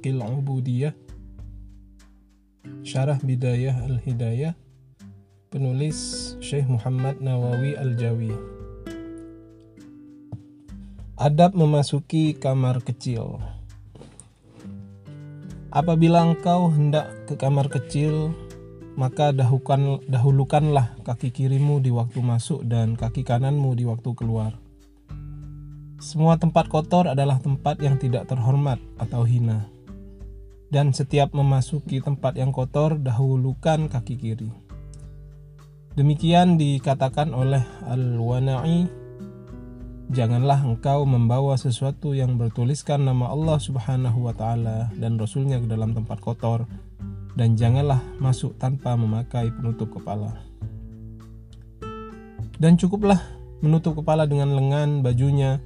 Akhlaqil Ubudiyah Syarah Bidayah Al-Hidayah Penulis Syekh Muhammad Nawawi Al-Jawi Adab memasuki kamar kecil Apabila engkau hendak ke kamar kecil, maka dahukan, dahulukanlah kaki kirimu di waktu masuk dan kaki kananmu di waktu keluar. Semua tempat kotor adalah tempat yang tidak terhormat atau hina. Dan setiap memasuki tempat yang kotor, dahulukan kaki kiri. Demikian dikatakan oleh Al-Wana'i Janganlah engkau membawa sesuatu yang bertuliskan nama Allah Subhanahu wa taala dan rasulnya ke dalam tempat kotor dan janganlah masuk tanpa memakai penutup kepala. Dan cukuplah menutup kepala dengan lengan bajunya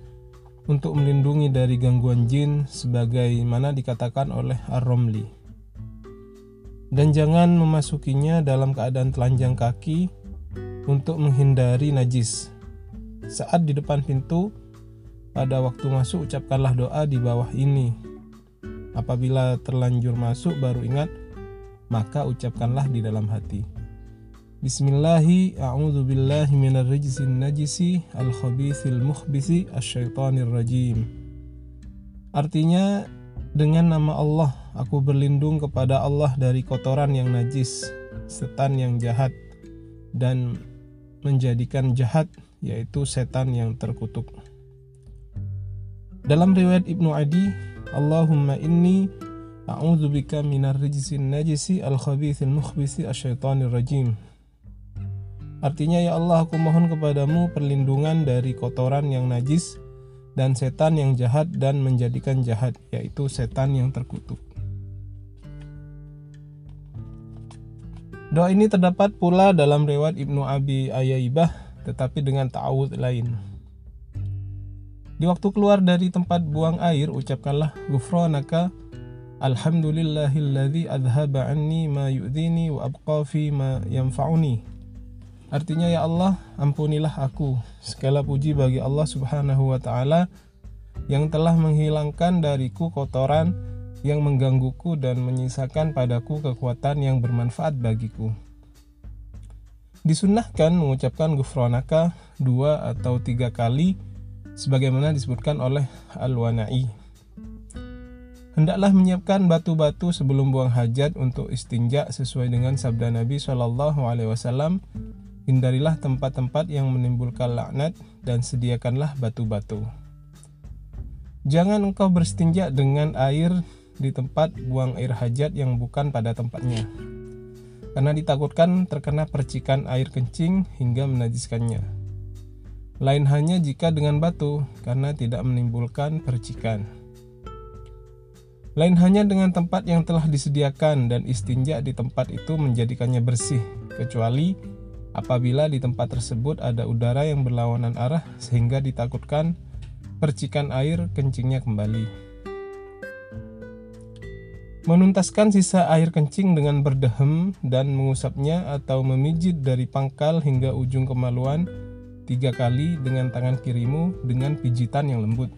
untuk melindungi dari gangguan jin sebagaimana dikatakan oleh Ar-Romli. Dan jangan memasukinya dalam keadaan telanjang kaki untuk menghindari najis saat di depan pintu, pada waktu masuk ucapkanlah doa di bawah ini. Apabila terlanjur masuk baru ingat, maka ucapkanlah di dalam hati. Bismillahi a'udzu billahi minar rijzin najisi al khabithil mukhbisi asyaitonir rajim. Artinya dengan nama Allah aku berlindung kepada Allah dari kotoran yang najis, setan yang jahat dan menjadikan jahat yaitu setan yang terkutuk. Dalam riwayat Ibnu Adi, Allahumma inni a'udzubika minar rijsin najisi al-khabithil mukhbisi asyaitonir rajim. Artinya ya Allah aku mohon kepadamu perlindungan dari kotoran yang najis dan setan yang jahat dan menjadikan jahat yaitu setan yang terkutuk. Doa ini terdapat pula dalam riwayat Ibnu Abi Ayaibah tetapi dengan ta'awud lain. Di waktu keluar dari tempat buang air, ucapkanlah gufranaka Alhamdulillahilladzi adhaba anni ma yu'dhini wa abqa fi ma yanfa'uni. Artinya ya Allah, ampunilah aku. Segala puji bagi Allah Subhanahu wa taala yang telah menghilangkan dariku kotoran yang menggangguku dan menyisakan padaku kekuatan yang bermanfaat bagiku. Disunnahkan mengucapkan gufronaka dua atau tiga kali sebagaimana disebutkan oleh Al-Wana'i. Hendaklah menyiapkan batu-batu sebelum buang hajat untuk istinja sesuai dengan sabda Nabi Shallallahu Alaihi Wasallam. Hindarilah tempat-tempat yang menimbulkan laknat dan sediakanlah batu-batu. Jangan engkau berstinja dengan air di tempat buang air hajat yang bukan pada tempatnya karena ditakutkan terkena percikan air kencing hingga menajiskannya. Lain hanya jika dengan batu, karena tidak menimbulkan percikan. Lain hanya dengan tempat yang telah disediakan dan istinja di tempat itu menjadikannya bersih, kecuali apabila di tempat tersebut ada udara yang berlawanan arah sehingga ditakutkan percikan air kencingnya kembali. Menuntaskan sisa air kencing dengan berdehem dan mengusapnya atau memijit dari pangkal hingga ujung kemaluan tiga kali dengan tangan kirimu dengan pijitan yang lembut.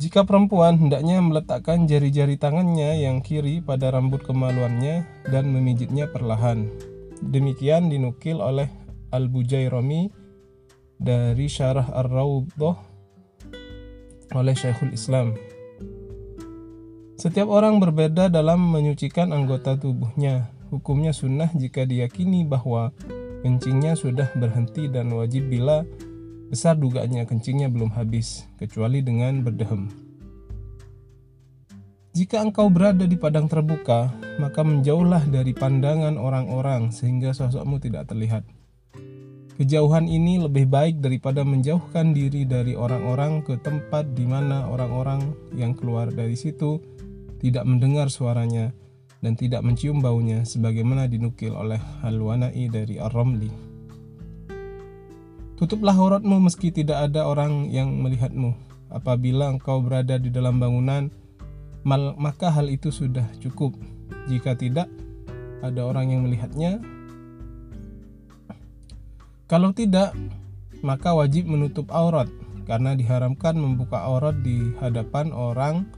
Jika perempuan hendaknya meletakkan jari-jari tangannya yang kiri pada rambut kemaluannya dan memijitnya perlahan. Demikian dinukil oleh Al-Bujairami dari Syarah Ar-Rawdah oleh Syekhul Islam. Setiap orang berbeda dalam menyucikan anggota tubuhnya. Hukumnya sunnah jika diyakini bahwa kencingnya sudah berhenti dan wajib bila besar dugaannya kencingnya belum habis, kecuali dengan berdehem. Jika engkau berada di padang terbuka, maka menjauhlah dari pandangan orang-orang sehingga sosokmu tidak terlihat. Kejauhan ini lebih baik daripada menjauhkan diri dari orang-orang ke tempat di mana orang-orang yang keluar dari situ tidak mendengar suaranya, dan tidak mencium baunya sebagaimana dinukil oleh Halwanai dari Ar-Ramli. Tutuplah auratmu meski tidak ada orang yang melihatmu. Apabila engkau berada di dalam bangunan, maka hal itu sudah cukup. Jika tidak ada orang yang melihatnya, kalau tidak, maka wajib menutup aurat karena diharamkan membuka aurat di hadapan orang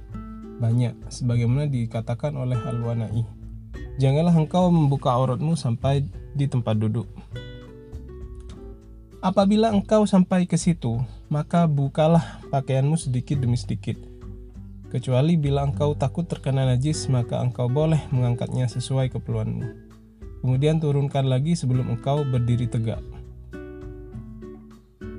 banyak sebagaimana dikatakan oleh Al-Wanai. Janganlah engkau membuka auratmu sampai di tempat duduk. Apabila engkau sampai ke situ, maka bukalah pakaianmu sedikit demi sedikit. Kecuali bila engkau takut terkena najis, maka engkau boleh mengangkatnya sesuai keperluanmu. Kemudian turunkan lagi sebelum engkau berdiri tegak.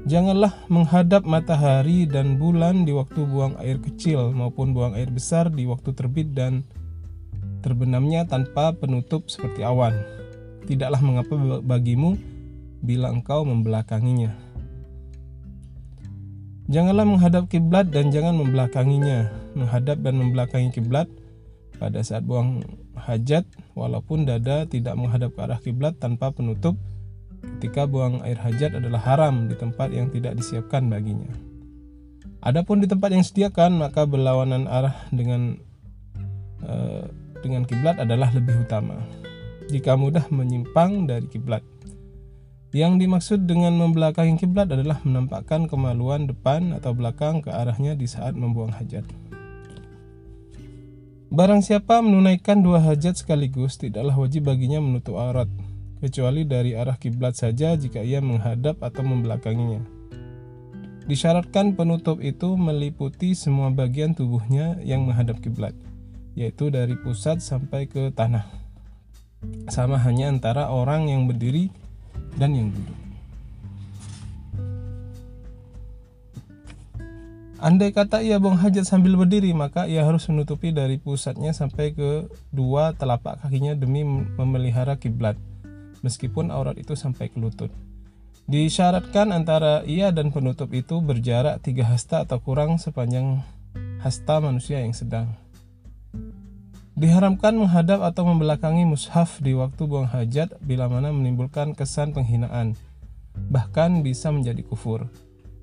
Janganlah menghadap matahari dan bulan di waktu buang air kecil maupun buang air besar di waktu terbit dan terbenamnya tanpa penutup seperti awan. Tidaklah mengapa bagimu bila engkau membelakanginya. Janganlah menghadap kiblat dan jangan membelakanginya. Menghadap dan membelakangi kiblat pada saat buang hajat walaupun dada tidak menghadap ke arah kiblat tanpa penutup ketika buang air hajat adalah haram di tempat yang tidak disiapkan baginya. Adapun di tempat yang disediakan maka berlawanan arah dengan uh, dengan kiblat adalah lebih utama. Jika mudah menyimpang dari kiblat. Yang dimaksud dengan membelakangi kiblat adalah menampakkan kemaluan depan atau belakang ke arahnya di saat membuang hajat. Barang siapa menunaikan dua hajat sekaligus, tidaklah wajib baginya menutup aurat, kecuali dari arah kiblat saja jika ia menghadap atau membelakanginya. Disyaratkan penutup itu meliputi semua bagian tubuhnya yang menghadap kiblat, yaitu dari pusat sampai ke tanah. Sama hanya antara orang yang berdiri dan yang duduk. Andai kata ia buang hajat sambil berdiri, maka ia harus menutupi dari pusatnya sampai ke dua telapak kakinya demi memelihara kiblat, meskipun aurat itu sampai ke lutut. Disyaratkan antara ia dan penutup itu berjarak tiga hasta atau kurang sepanjang hasta manusia yang sedang. Diharamkan menghadap atau membelakangi mushaf di waktu buang hajat bila mana menimbulkan kesan penghinaan, bahkan bisa menjadi kufur.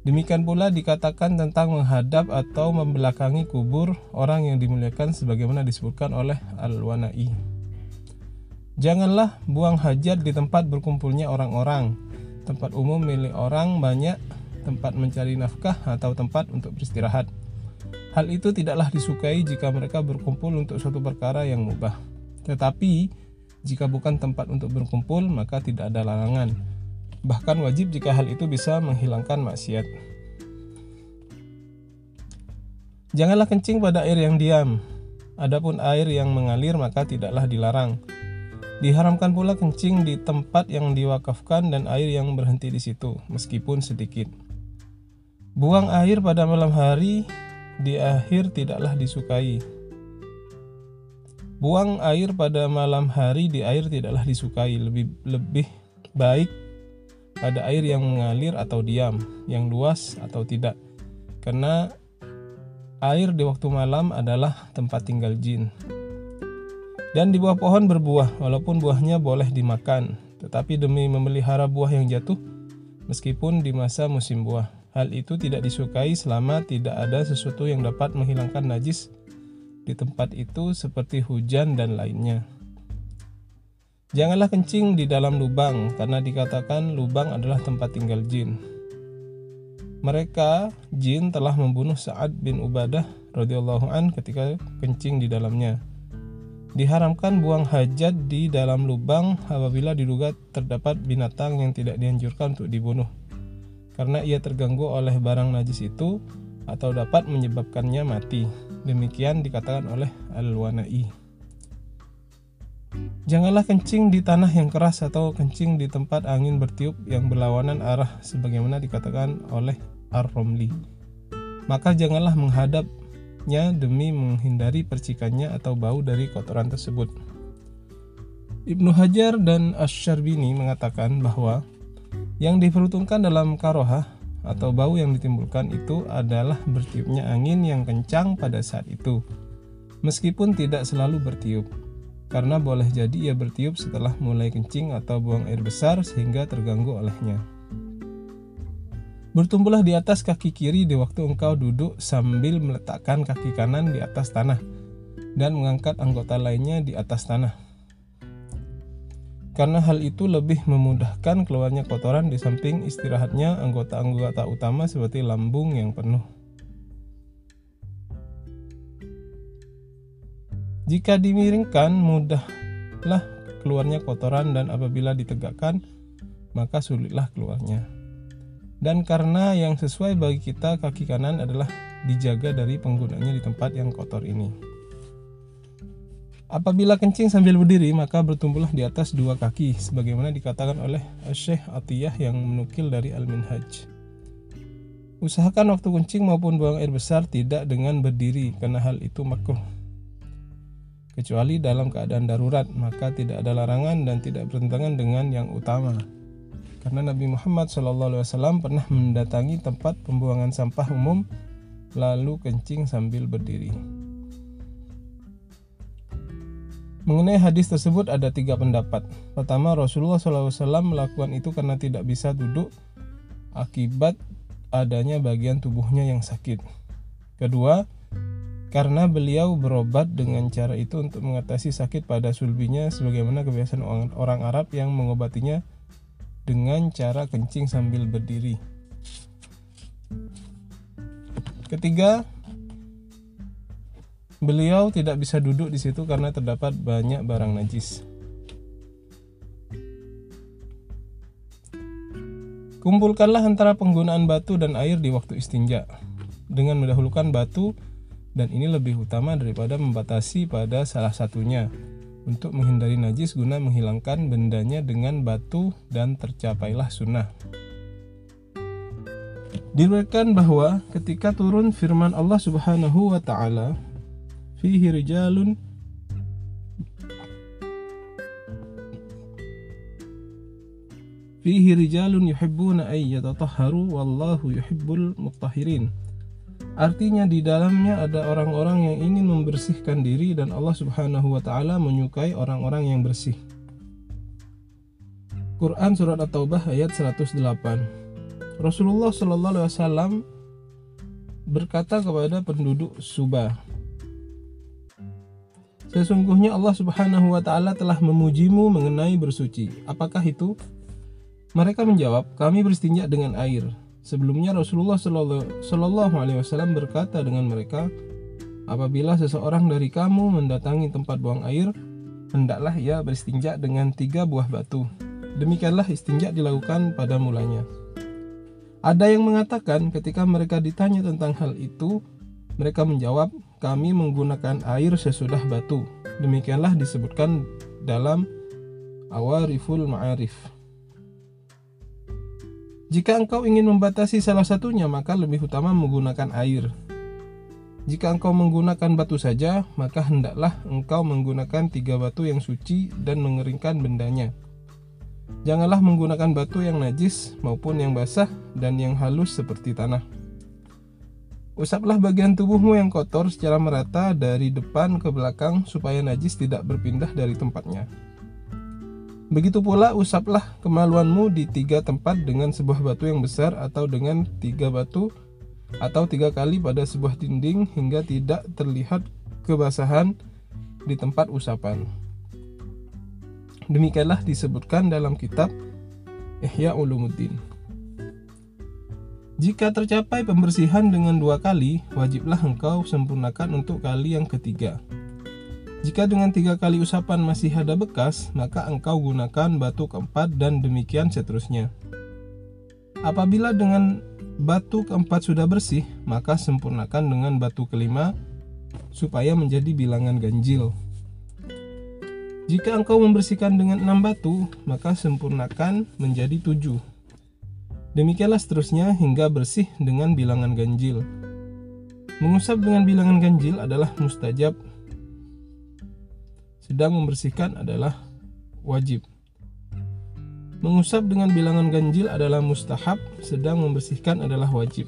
Demikian pula dikatakan tentang menghadap atau membelakangi kubur orang yang dimuliakan sebagaimana disebutkan oleh Al-Wanai. Janganlah buang hajat di tempat berkumpulnya orang-orang, tempat umum milik orang banyak, tempat mencari nafkah atau tempat untuk beristirahat Hal itu tidaklah disukai jika mereka berkumpul untuk suatu perkara yang mubah. Tetapi, jika bukan tempat untuk berkumpul, maka tidak ada larangan. Bahkan wajib jika hal itu bisa menghilangkan maksiat. Janganlah kencing pada air yang diam. Adapun air yang mengalir maka tidaklah dilarang. Diharamkan pula kencing di tempat yang diwakafkan dan air yang berhenti di situ, meskipun sedikit. Buang air pada malam hari di akhir tidaklah disukai. Buang air pada malam hari di air tidaklah disukai, lebih lebih baik pada air yang mengalir atau diam, yang luas atau tidak. Karena air di waktu malam adalah tempat tinggal jin. Dan di bawah pohon berbuah, walaupun buahnya boleh dimakan, tetapi demi memelihara buah yang jatuh, meskipun di masa musim buah. Hal itu tidak disukai selama tidak ada sesuatu yang dapat menghilangkan najis di tempat itu seperti hujan dan lainnya. Janganlah kencing di dalam lubang karena dikatakan lubang adalah tempat tinggal jin. Mereka jin telah membunuh Sa'ad bin Ubadah radhiyallahu an ketika kencing di dalamnya. Diharamkan buang hajat di dalam lubang apabila diduga terdapat binatang yang tidak dianjurkan untuk dibunuh karena ia terganggu oleh barang najis itu atau dapat menyebabkannya mati. Demikian dikatakan oleh Al-Wanai. Janganlah kencing di tanah yang keras atau kencing di tempat angin bertiup yang berlawanan arah sebagaimana dikatakan oleh Ar-Romli. Maka janganlah menghadapnya demi menghindari percikannya atau bau dari kotoran tersebut. Ibnu Hajar dan Ash-Sharbini mengatakan bahwa yang diperuntukkan dalam karohah atau bau yang ditimbulkan itu adalah bertiupnya angin yang kencang pada saat itu, meskipun tidak selalu bertiup, karena boleh jadi ia bertiup setelah mulai kencing atau buang air besar sehingga terganggu olehnya. Bertumbuhlah di atas kaki kiri di waktu engkau duduk sambil meletakkan kaki kanan di atas tanah dan mengangkat anggota lainnya di atas tanah karena hal itu lebih memudahkan keluarnya kotoran di samping istirahatnya anggota-anggota utama seperti lambung yang penuh. Jika dimiringkan, mudahlah keluarnya kotoran dan apabila ditegakkan, maka sulitlah keluarnya. Dan karena yang sesuai bagi kita kaki kanan adalah dijaga dari penggunanya di tempat yang kotor ini. Apabila kencing sambil berdiri, maka bertumbuhlah di atas dua kaki, sebagaimana dikatakan oleh Syekh Atiyah yang menukil dari Al-Minhaj. Usahakan waktu kencing maupun buang air besar tidak dengan berdiri, karena hal itu makruh. Kecuali dalam keadaan darurat, maka tidak ada larangan dan tidak bertentangan dengan yang utama karena Nabi Muhammad SAW pernah mendatangi tempat pembuangan sampah umum lalu kencing sambil berdiri. Mengenai hadis tersebut ada tiga pendapat. Pertama, Rasulullah SAW melakukan itu karena tidak bisa duduk akibat adanya bagian tubuhnya yang sakit. Kedua, karena beliau berobat dengan cara itu untuk mengatasi sakit pada sulbinya sebagaimana kebiasaan orang Arab yang mengobatinya dengan cara kencing sambil berdiri. Ketiga, beliau tidak bisa duduk di situ karena terdapat banyak barang najis. Kumpulkanlah antara penggunaan batu dan air di waktu istinja dengan mendahulukan batu dan ini lebih utama daripada membatasi pada salah satunya untuk menghindari najis guna menghilangkan bendanya dengan batu dan tercapailah sunnah. Diriwayatkan bahwa ketika turun firman Allah Subhanahu wa taala, fihi rijalun fihi rijalun yuhibbuna ay yatatahharu wallahu yuhibbul mutahhirin. Artinya di dalamnya ada orang-orang yang ingin membersihkan diri dan Allah Subhanahu wa taala menyukai orang-orang yang bersih. Quran surat At-Taubah ayat 108. Rasulullah Shallallahu alaihi wasallam berkata kepada penduduk Subah, Sesungguhnya Allah Subhanahu wa taala telah memujimu mengenai bersuci. Apakah itu? Mereka menjawab, kami beristinja dengan air. Sebelumnya Rasulullah Shallallahu Alaihi Wasallam berkata dengan mereka, apabila seseorang dari kamu mendatangi tempat buang air, hendaklah ia beristinja dengan tiga buah batu. Demikianlah istinja dilakukan pada mulanya. Ada yang mengatakan ketika mereka ditanya tentang hal itu, mereka menjawab, kami menggunakan air sesudah batu. Demikianlah disebutkan dalam Awariful Ma'arif. Jika engkau ingin membatasi salah satunya, maka lebih utama menggunakan air. Jika engkau menggunakan batu saja, maka hendaklah engkau menggunakan tiga batu yang suci dan mengeringkan bendanya. Janganlah menggunakan batu yang najis maupun yang basah dan yang halus seperti tanah. Usaplah bagian tubuhmu yang kotor secara merata dari depan ke belakang supaya najis tidak berpindah dari tempatnya. Begitu pula usaplah kemaluanmu di tiga tempat dengan sebuah batu yang besar atau dengan tiga batu atau tiga kali pada sebuah dinding hingga tidak terlihat kebasahan di tempat usapan. Demikianlah disebutkan dalam kitab Ihya Ulumuddin. Jika tercapai pembersihan dengan dua kali, wajiblah engkau sempurnakan untuk kali yang ketiga. Jika dengan tiga kali usapan masih ada bekas, maka engkau gunakan batu keempat dan demikian seterusnya. Apabila dengan batu keempat sudah bersih, maka sempurnakan dengan batu kelima supaya menjadi bilangan ganjil. Jika engkau membersihkan dengan enam batu, maka sempurnakan menjadi tujuh. Demikianlah seterusnya hingga bersih dengan bilangan ganjil. Mengusap dengan bilangan ganjil adalah mustajab sedang membersihkan adalah wajib. Mengusap dengan bilangan ganjil adalah mustahab, sedang membersihkan adalah wajib.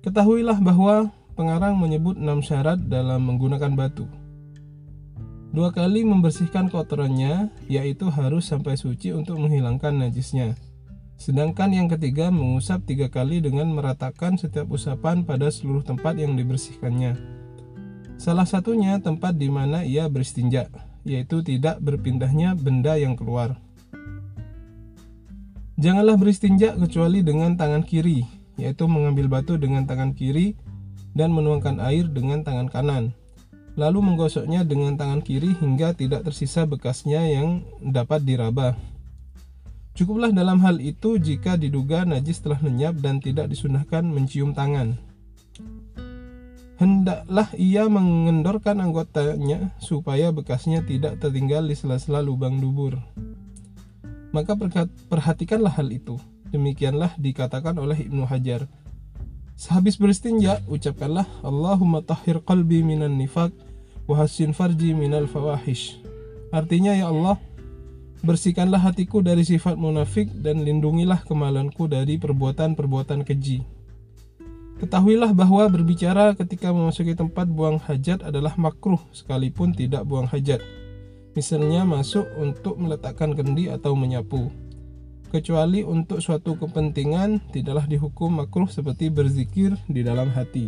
Ketahuilah bahwa pengarang menyebut enam syarat dalam menggunakan batu. Dua kali membersihkan kotorannya, yaitu harus sampai suci untuk menghilangkan najisnya. Sedangkan yang ketiga mengusap tiga kali dengan meratakan setiap usapan pada seluruh tempat yang dibersihkannya. Salah satunya tempat di mana ia beristinja, yaitu tidak berpindahnya benda yang keluar. Janganlah beristinja kecuali dengan tangan kiri, yaitu mengambil batu dengan tangan kiri dan menuangkan air dengan tangan kanan. lalu menggosoknya dengan tangan kiri hingga tidak tersisa bekasnya yang dapat diraba. Cukuplah dalam hal itu jika diduga najis telah lenyap dan tidak disunahkan mencium tangan. Hendaklah ia mengendorkan anggotanya supaya bekasnya tidak tertinggal di sela-sela lubang dubur. Maka perhatikanlah hal itu. Demikianlah dikatakan oleh Ibnu Hajar. Sehabis beristinja, ucapkanlah Allahumma tahhir qalbi minan nifaq wa farji minal fawahish. Artinya ya Allah, bersihkanlah hatiku dari sifat munafik dan lindungilah kemaluanku dari perbuatan-perbuatan keji. Ketahuilah bahwa berbicara ketika memasuki tempat buang hajat adalah makruh sekalipun tidak buang hajat. Misalnya masuk untuk meletakkan kendi atau menyapu kecuali untuk suatu kepentingan tidaklah dihukum makruh seperti berzikir di dalam hati.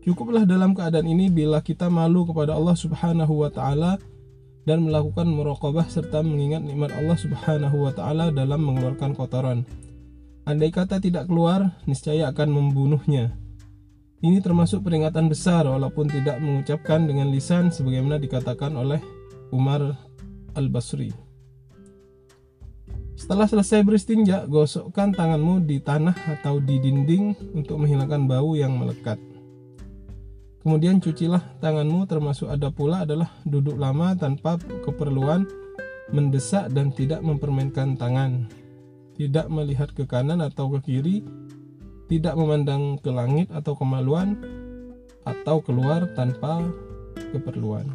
Cukuplah dalam keadaan ini bila kita malu kepada Allah Subhanahu wa taala dan melakukan muraqabah serta mengingat nikmat Allah Subhanahu wa taala dalam mengeluarkan kotoran. Andai kata tidak keluar, niscaya akan membunuhnya. Ini termasuk peringatan besar walaupun tidak mengucapkan dengan lisan sebagaimana dikatakan oleh Umar Al-Basri. Setelah selesai beristinja, gosokkan tanganmu di tanah atau di dinding untuk menghilangkan bau yang melekat. Kemudian cucilah tanganmu termasuk ada pula adalah duduk lama tanpa keperluan mendesak dan tidak mempermainkan tangan. Tidak melihat ke kanan atau ke kiri, tidak memandang ke langit atau kemaluan atau keluar tanpa keperluan.